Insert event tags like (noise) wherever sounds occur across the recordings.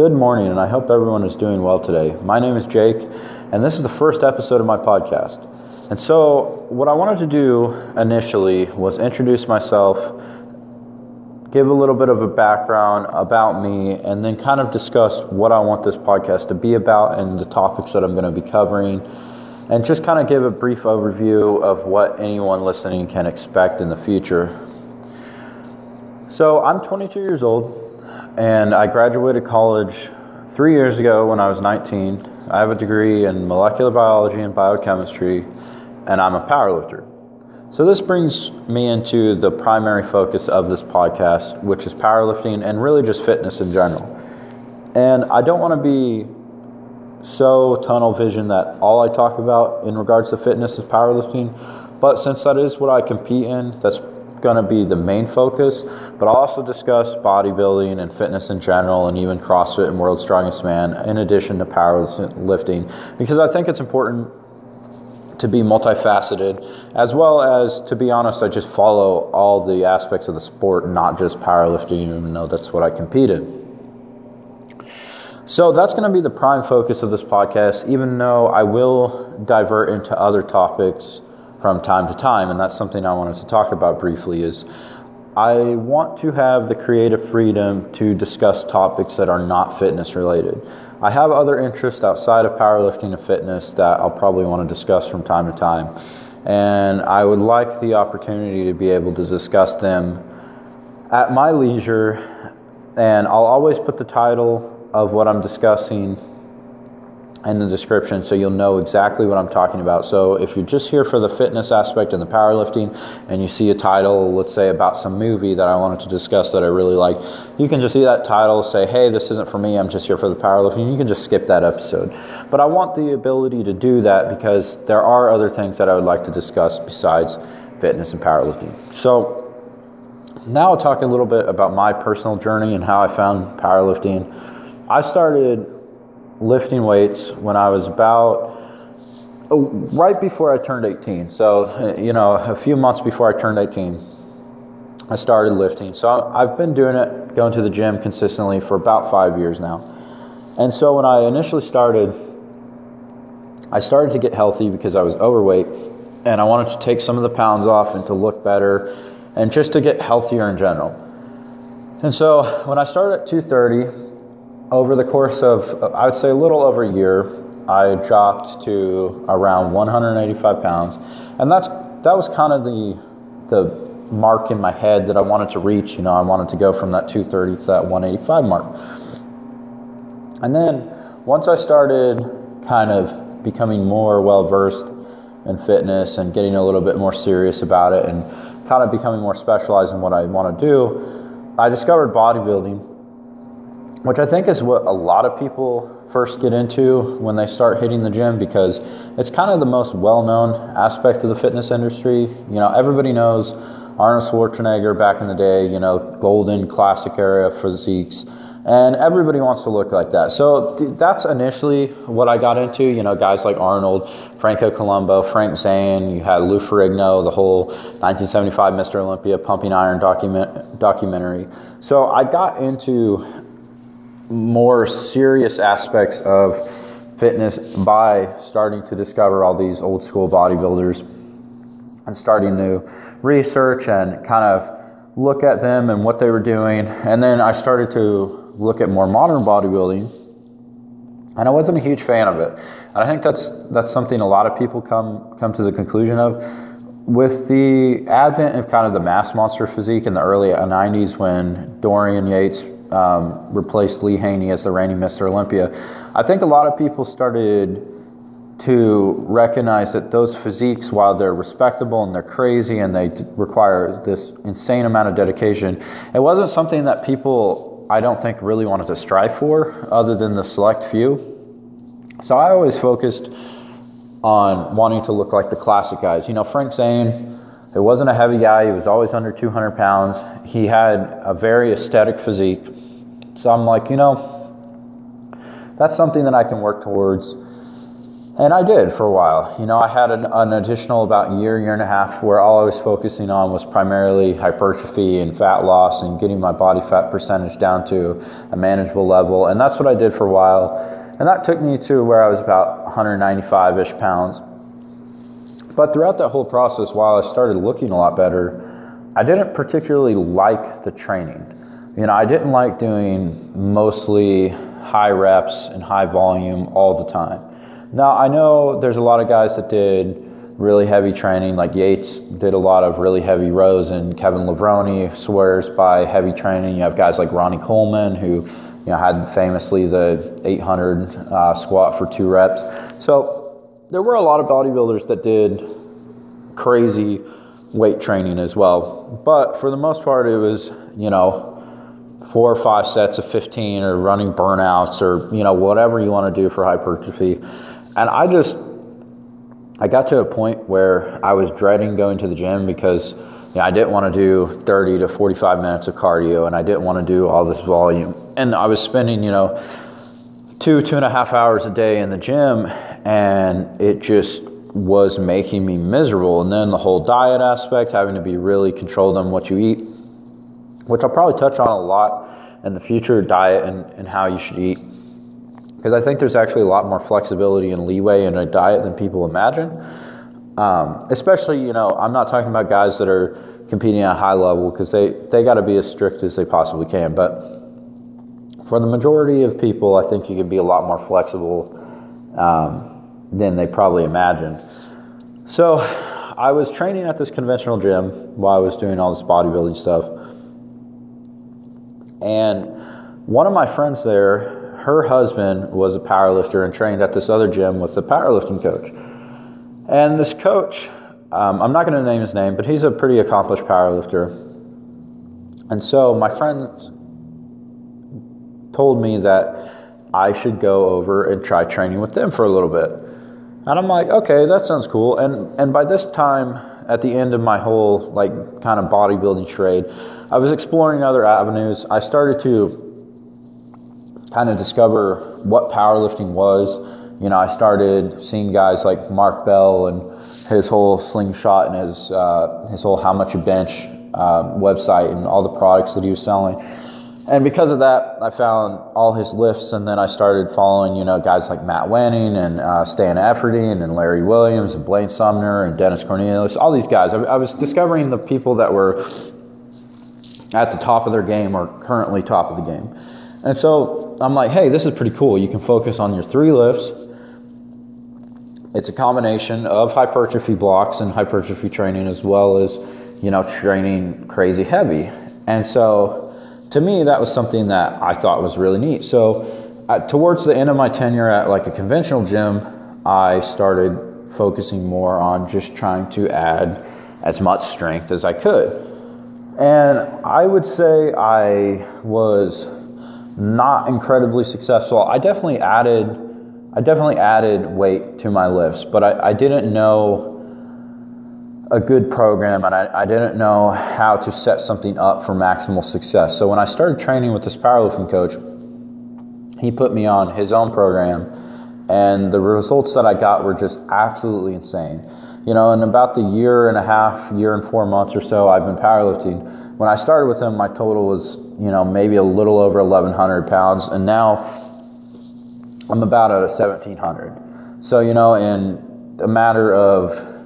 Good morning, and I hope everyone is doing well today. My name is Jake, and this is the first episode of my podcast. And so, what I wanted to do initially was introduce myself, give a little bit of a background about me, and then kind of discuss what I want this podcast to be about and the topics that I'm going to be covering, and just kind of give a brief overview of what anyone listening can expect in the future. So, I'm 22 years old and I graduated college three years ago when I was 19. I have a degree in molecular biology and biochemistry, and I'm a powerlifter. So, this brings me into the primary focus of this podcast, which is powerlifting and really just fitness in general. And I don't want to be so tunnel vision that all I talk about in regards to fitness is powerlifting, but since that is what I compete in, that's going to be the main focus, but I'll also discuss bodybuilding and fitness in general and even CrossFit and World's Strongest Man in addition to powerlifting because I think it's important to be multifaceted as well as to be honest I just follow all the aspects of the sport not just powerlifting even though that's what I compete in. So that's going to be the prime focus of this podcast even though I will divert into other topics from time to time, and that's something I wanted to talk about briefly. Is I want to have the creative freedom to discuss topics that are not fitness related. I have other interests outside of powerlifting and fitness that I'll probably want to discuss from time to time, and I would like the opportunity to be able to discuss them at my leisure. And I'll always put the title of what I'm discussing in the description so you'll know exactly what I'm talking about. So if you're just here for the fitness aspect and the powerlifting and you see a title, let's say about some movie that I wanted to discuss that I really like, you can just see that title, say, hey, this isn't for me, I'm just here for the powerlifting. You can just skip that episode. But I want the ability to do that because there are other things that I would like to discuss besides fitness and powerlifting. So now I'll talk a little bit about my personal journey and how I found powerlifting. I started lifting weights when I was about oh, right before I turned 18. So, you know, a few months before I turned 18, I started lifting. So I've been doing it, going to the gym consistently for about five years now. And so when I initially started, I started to get healthy because I was overweight and I wanted to take some of the pounds off and to look better and just to get healthier in general. And so when I started at 230, over the course of, I would say, a little over a year, I dropped to around 185 pounds, and that's that was kind of the the mark in my head that I wanted to reach. You know, I wanted to go from that 230 to that 185 mark. And then once I started kind of becoming more well versed in fitness and getting a little bit more serious about it and kind of becoming more specialized in what I want to do, I discovered bodybuilding which I think is what a lot of people first get into when they start hitting the gym because it's kind of the most well known aspect of the fitness industry. You know, everybody knows Arnold Schwarzenegger back in the day, you know, golden classic era physiques. And everybody wants to look like that. So that's initially what I got into. You know, guys like Arnold, Franco Columbu, Frank Zane, you had Lou Ferrigno, the whole 1975 Mr. Olympia pumping iron document, documentary. So I got into more serious aspects of fitness by starting to discover all these old school bodybuilders and starting to research and kind of look at them and what they were doing. And then I started to look at more modern bodybuilding. And I wasn't a huge fan of it. And I think that's that's something a lot of people come come to the conclusion of. With the advent of kind of the mass monster physique in the early 90s when Dorian Yates um, replaced Lee Haney as the reigning Mr. Olympia, I think a lot of people started to recognize that those physiques, while they're respectable and they're crazy and they require this insane amount of dedication, it wasn't something that people, I don't think, really wanted to strive for, other than the select few. So I always focused on wanting to look like the classic guys. You know, Frank Zane it wasn't a heavy guy. He was always under 200 pounds. He had a very aesthetic physique. So I'm like, you know, that's something that I can work towards. And I did for a while. You know, I had an, an, additional about year, year and a half where all I was focusing on was primarily hypertrophy and fat loss and getting my body fat percentage down to a manageable level. And that's what I did for a while. And that took me to where I was about 195 ish pounds. But throughout that whole process, while I started looking a lot better, I didn't particularly like the training. You know, I didn't like doing mostly high reps and high volume all the time. Now, I know there's a lot of guys that did really heavy training, like Yates did a lot of really heavy rows, and Kevin Levrone swears by heavy training. You have guys like Ronnie Coleman, who you know had famously the 800 uh, squat for two reps. So there were a lot of bodybuilders that did crazy weight training as well. But for the most part, it was, you know, four or five sets of 15 or running burnouts or, you know, whatever you want to do for hypertrophy. And I just, I got to a point where I was dreading going to the gym because you know, I didn't want to do 30 to 45 minutes of cardio and I didn't want to do all this volume. And I was spending, you know, two, two and a half hours a day in the gym and it just was making me miserable. And then the whole diet aspect, having to be really controlled on what you eat, which I'll probably touch on a lot in the future diet and, and how you should eat. Because I think there's actually a lot more flexibility and leeway in a diet than people imagine. Um, especially, you know, I'm not talking about guys that are competing at a high level because they, they got to be as strict as they possibly can. But for the majority of people, I think you can be a lot more flexible. Um, than they probably imagined. So I was training at this conventional gym while I was doing all this bodybuilding stuff. And one of my friends there, her husband was a powerlifter and trained at this other gym with the powerlifting coach. And this coach, um, I'm not going to name his name, but he's a pretty accomplished powerlifter. And so my friend told me that I should go over and try training with them for a little bit. And I'm like, okay, that sounds cool. And and by this time, at the end of my whole like kind of bodybuilding trade, I was exploring other avenues. I started to kind of discover what powerlifting was. You know, I started seeing guys like Mark Bell and his whole slingshot and his uh, his whole how much you bench uh, website and all the products that he was selling and because of that, I found all his lifts, and then I started following, you know, guys like Matt Wenning and uh, Stan Efferding and Larry Williams and Blaine Sumner and Dennis Cornelius, all these guys. I, I was discovering the people that were at the top of their game or currently top of the game. And so I'm like, hey, this is pretty cool. You can focus on your three lifts. It's a combination of hypertrophy blocks and hypertrophy training as well as, you know, training crazy heavy. And so to me, that was something that I thought was really neat. So, uh, towards the end of my tenure at like a conventional gym, I started focusing more on just trying to add as much strength as I could. And I would say I was not incredibly successful. I definitely added, I definitely added weight to my lifts, but I, I didn't know a good program and I, I, didn't know how to set something up for maximal success. So when I started training with this powerlifting coach, he put me on his own program and the results that I got were just absolutely insane. You know, in about the year and a half, year and four months or so I've been powerlifting. When I started with him, my total was, you know, maybe a little over 1,100 pounds, and now I'm about at a 1,700. So, you know, in a matter of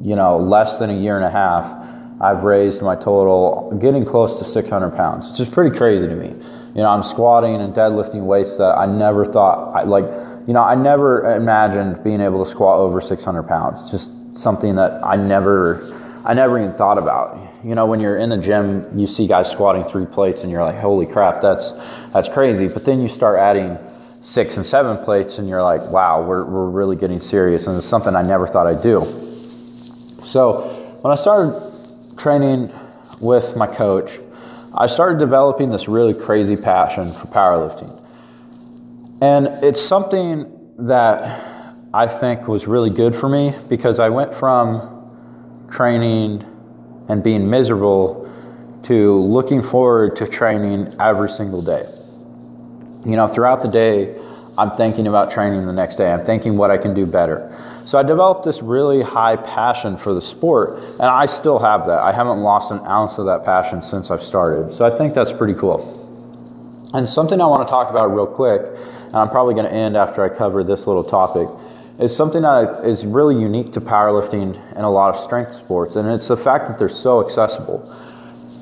you know, less than a year and a half, I've raised my total getting close to 600 pounds, which is pretty crazy to me. You know, I'm squatting and deadlifting weights that I never thought, I, like, you know, I never imagined being able to squat over 600 pounds. Just something that I never, I never even thought about. You know, when you're in the gym, you see guys squatting three plates and you're like, holy crap, that's, that's crazy. But then you start adding six and seven plates and you're like, wow, we're, we're really getting serious. And it's something I never thought I'd do. So when I started training with my coach, I started developing this really crazy passion for powerlifting. And it's something that I think was really good for me because I went from training and being miserable to looking forward to training every single day. You know, throughout the day, I'm thinking about training the next day. I'm thinking what I can do better. So I developed this really high passion for the sport, and I still have that. I haven't lost an ounce of that passion since I've started. So I think that's pretty cool. And something I want to talk about real quick, and I'm probably going to end after I cover this little topic, is something that is really unique to powerlifting and a lot of strength sports, and it's the fact that they're so accessible.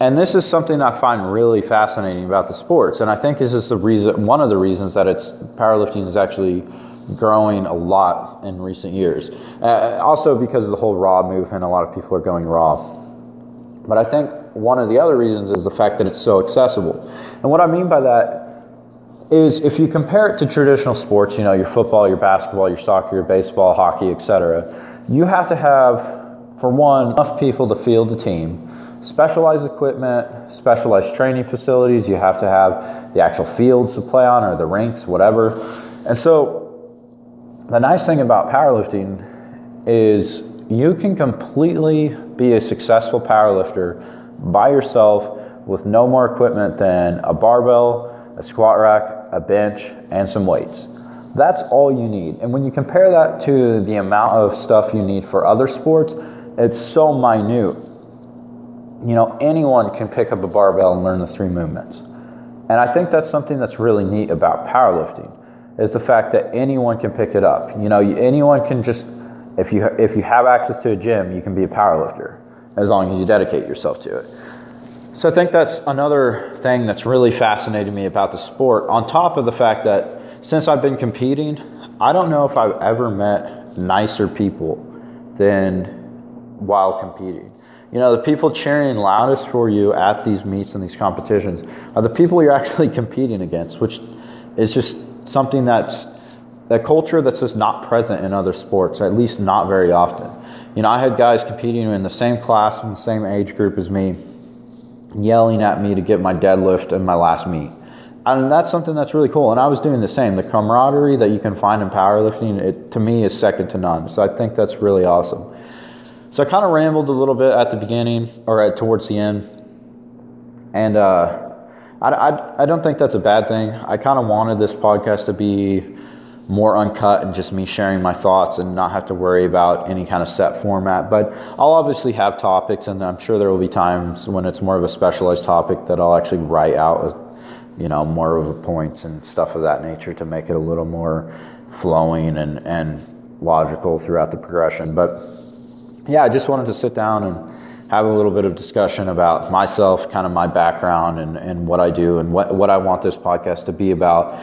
And this is something I find really fascinating about the sports, and I think this is the reason, one of the reasons that it's powerlifting is actually growing a lot in recent years. Uh, also because of the whole raw movement, a lot of people are going raw. But I think one of the other reasons is the fact that it's so accessible. And what I mean by that is if you compare it to traditional sports, you know, your football, your basketball, your soccer, your baseball, hockey, etc., you have to have, for one, enough people to field the team specialized equipment, specialized training facilities. You have to have the actual fields to play on or the rinks, whatever. And so, the nice thing about powerlifting is you can completely be a successful powerlifter by yourself with no more equipment than a barbell, a squat rack, a bench, and some weights. That's all you need. And when you compare that to the amount of stuff you need for other sports, it's so minute you know, anyone can pick up a barbell and learn the three movements. And I think that's something that's really neat about powerlifting is the fact that anyone can pick it up. You know, anyone can just if you if you have access to a gym, you can be a powerlifter as long as you dedicate yourself to it. So I think that's another thing that's really fascinated me about the sport on top of the fact that since I've been competing, I don't know if I've ever met nicer people than while competing. You know, the people cheering loudest for you at these meets and these competitions are the people you're (laughs) actually competing against, which is just something that's that culture that's just not present in other sports, at least not very often. You know, I had guys competing in the same class in the same age group as me, yelling at me to get my deadlift in my last meet. And that's something that's really cool. And I was doing the same. The camaraderie that you can find in powerlifting, it to me is second to none. So I think that's really awesome. So I kind of rambled a little bit at the beginning or at, towards the end, and uh, I, I, I don't think that's a bad thing. I kind of wanted this podcast to be more uncut and just me sharing my thoughts and not have to worry about any kind of set format. But I'll obviously have topics, and I'm sure there will be times when it's more of a specialized topic that I'll actually write out, you know, more of a points and stuff of that nature to make it a little more flowing and and logical throughout the progression. But yeah, I just wanted to sit down and have a little bit of discussion about myself, kind of my background and, and what I do and what, what I want this podcast to be about.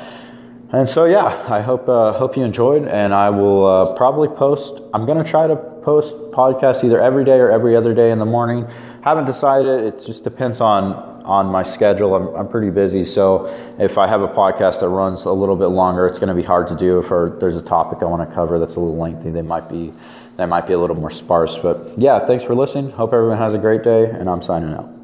And so, yeah, I hope uh, hope you enjoyed, and I will uh, probably post. I'm going to try to post podcasts either every day or every other day in the morning. Haven't decided. It just depends on on my schedule. I'm I'm pretty busy, so if I have a podcast that runs a little bit longer, it's going to be hard to do. If there's a topic I want to cover that's a little lengthy, they might be that might be a little more sparse. But yeah, thanks for listening. Hope everyone has a great day, and I'm signing out.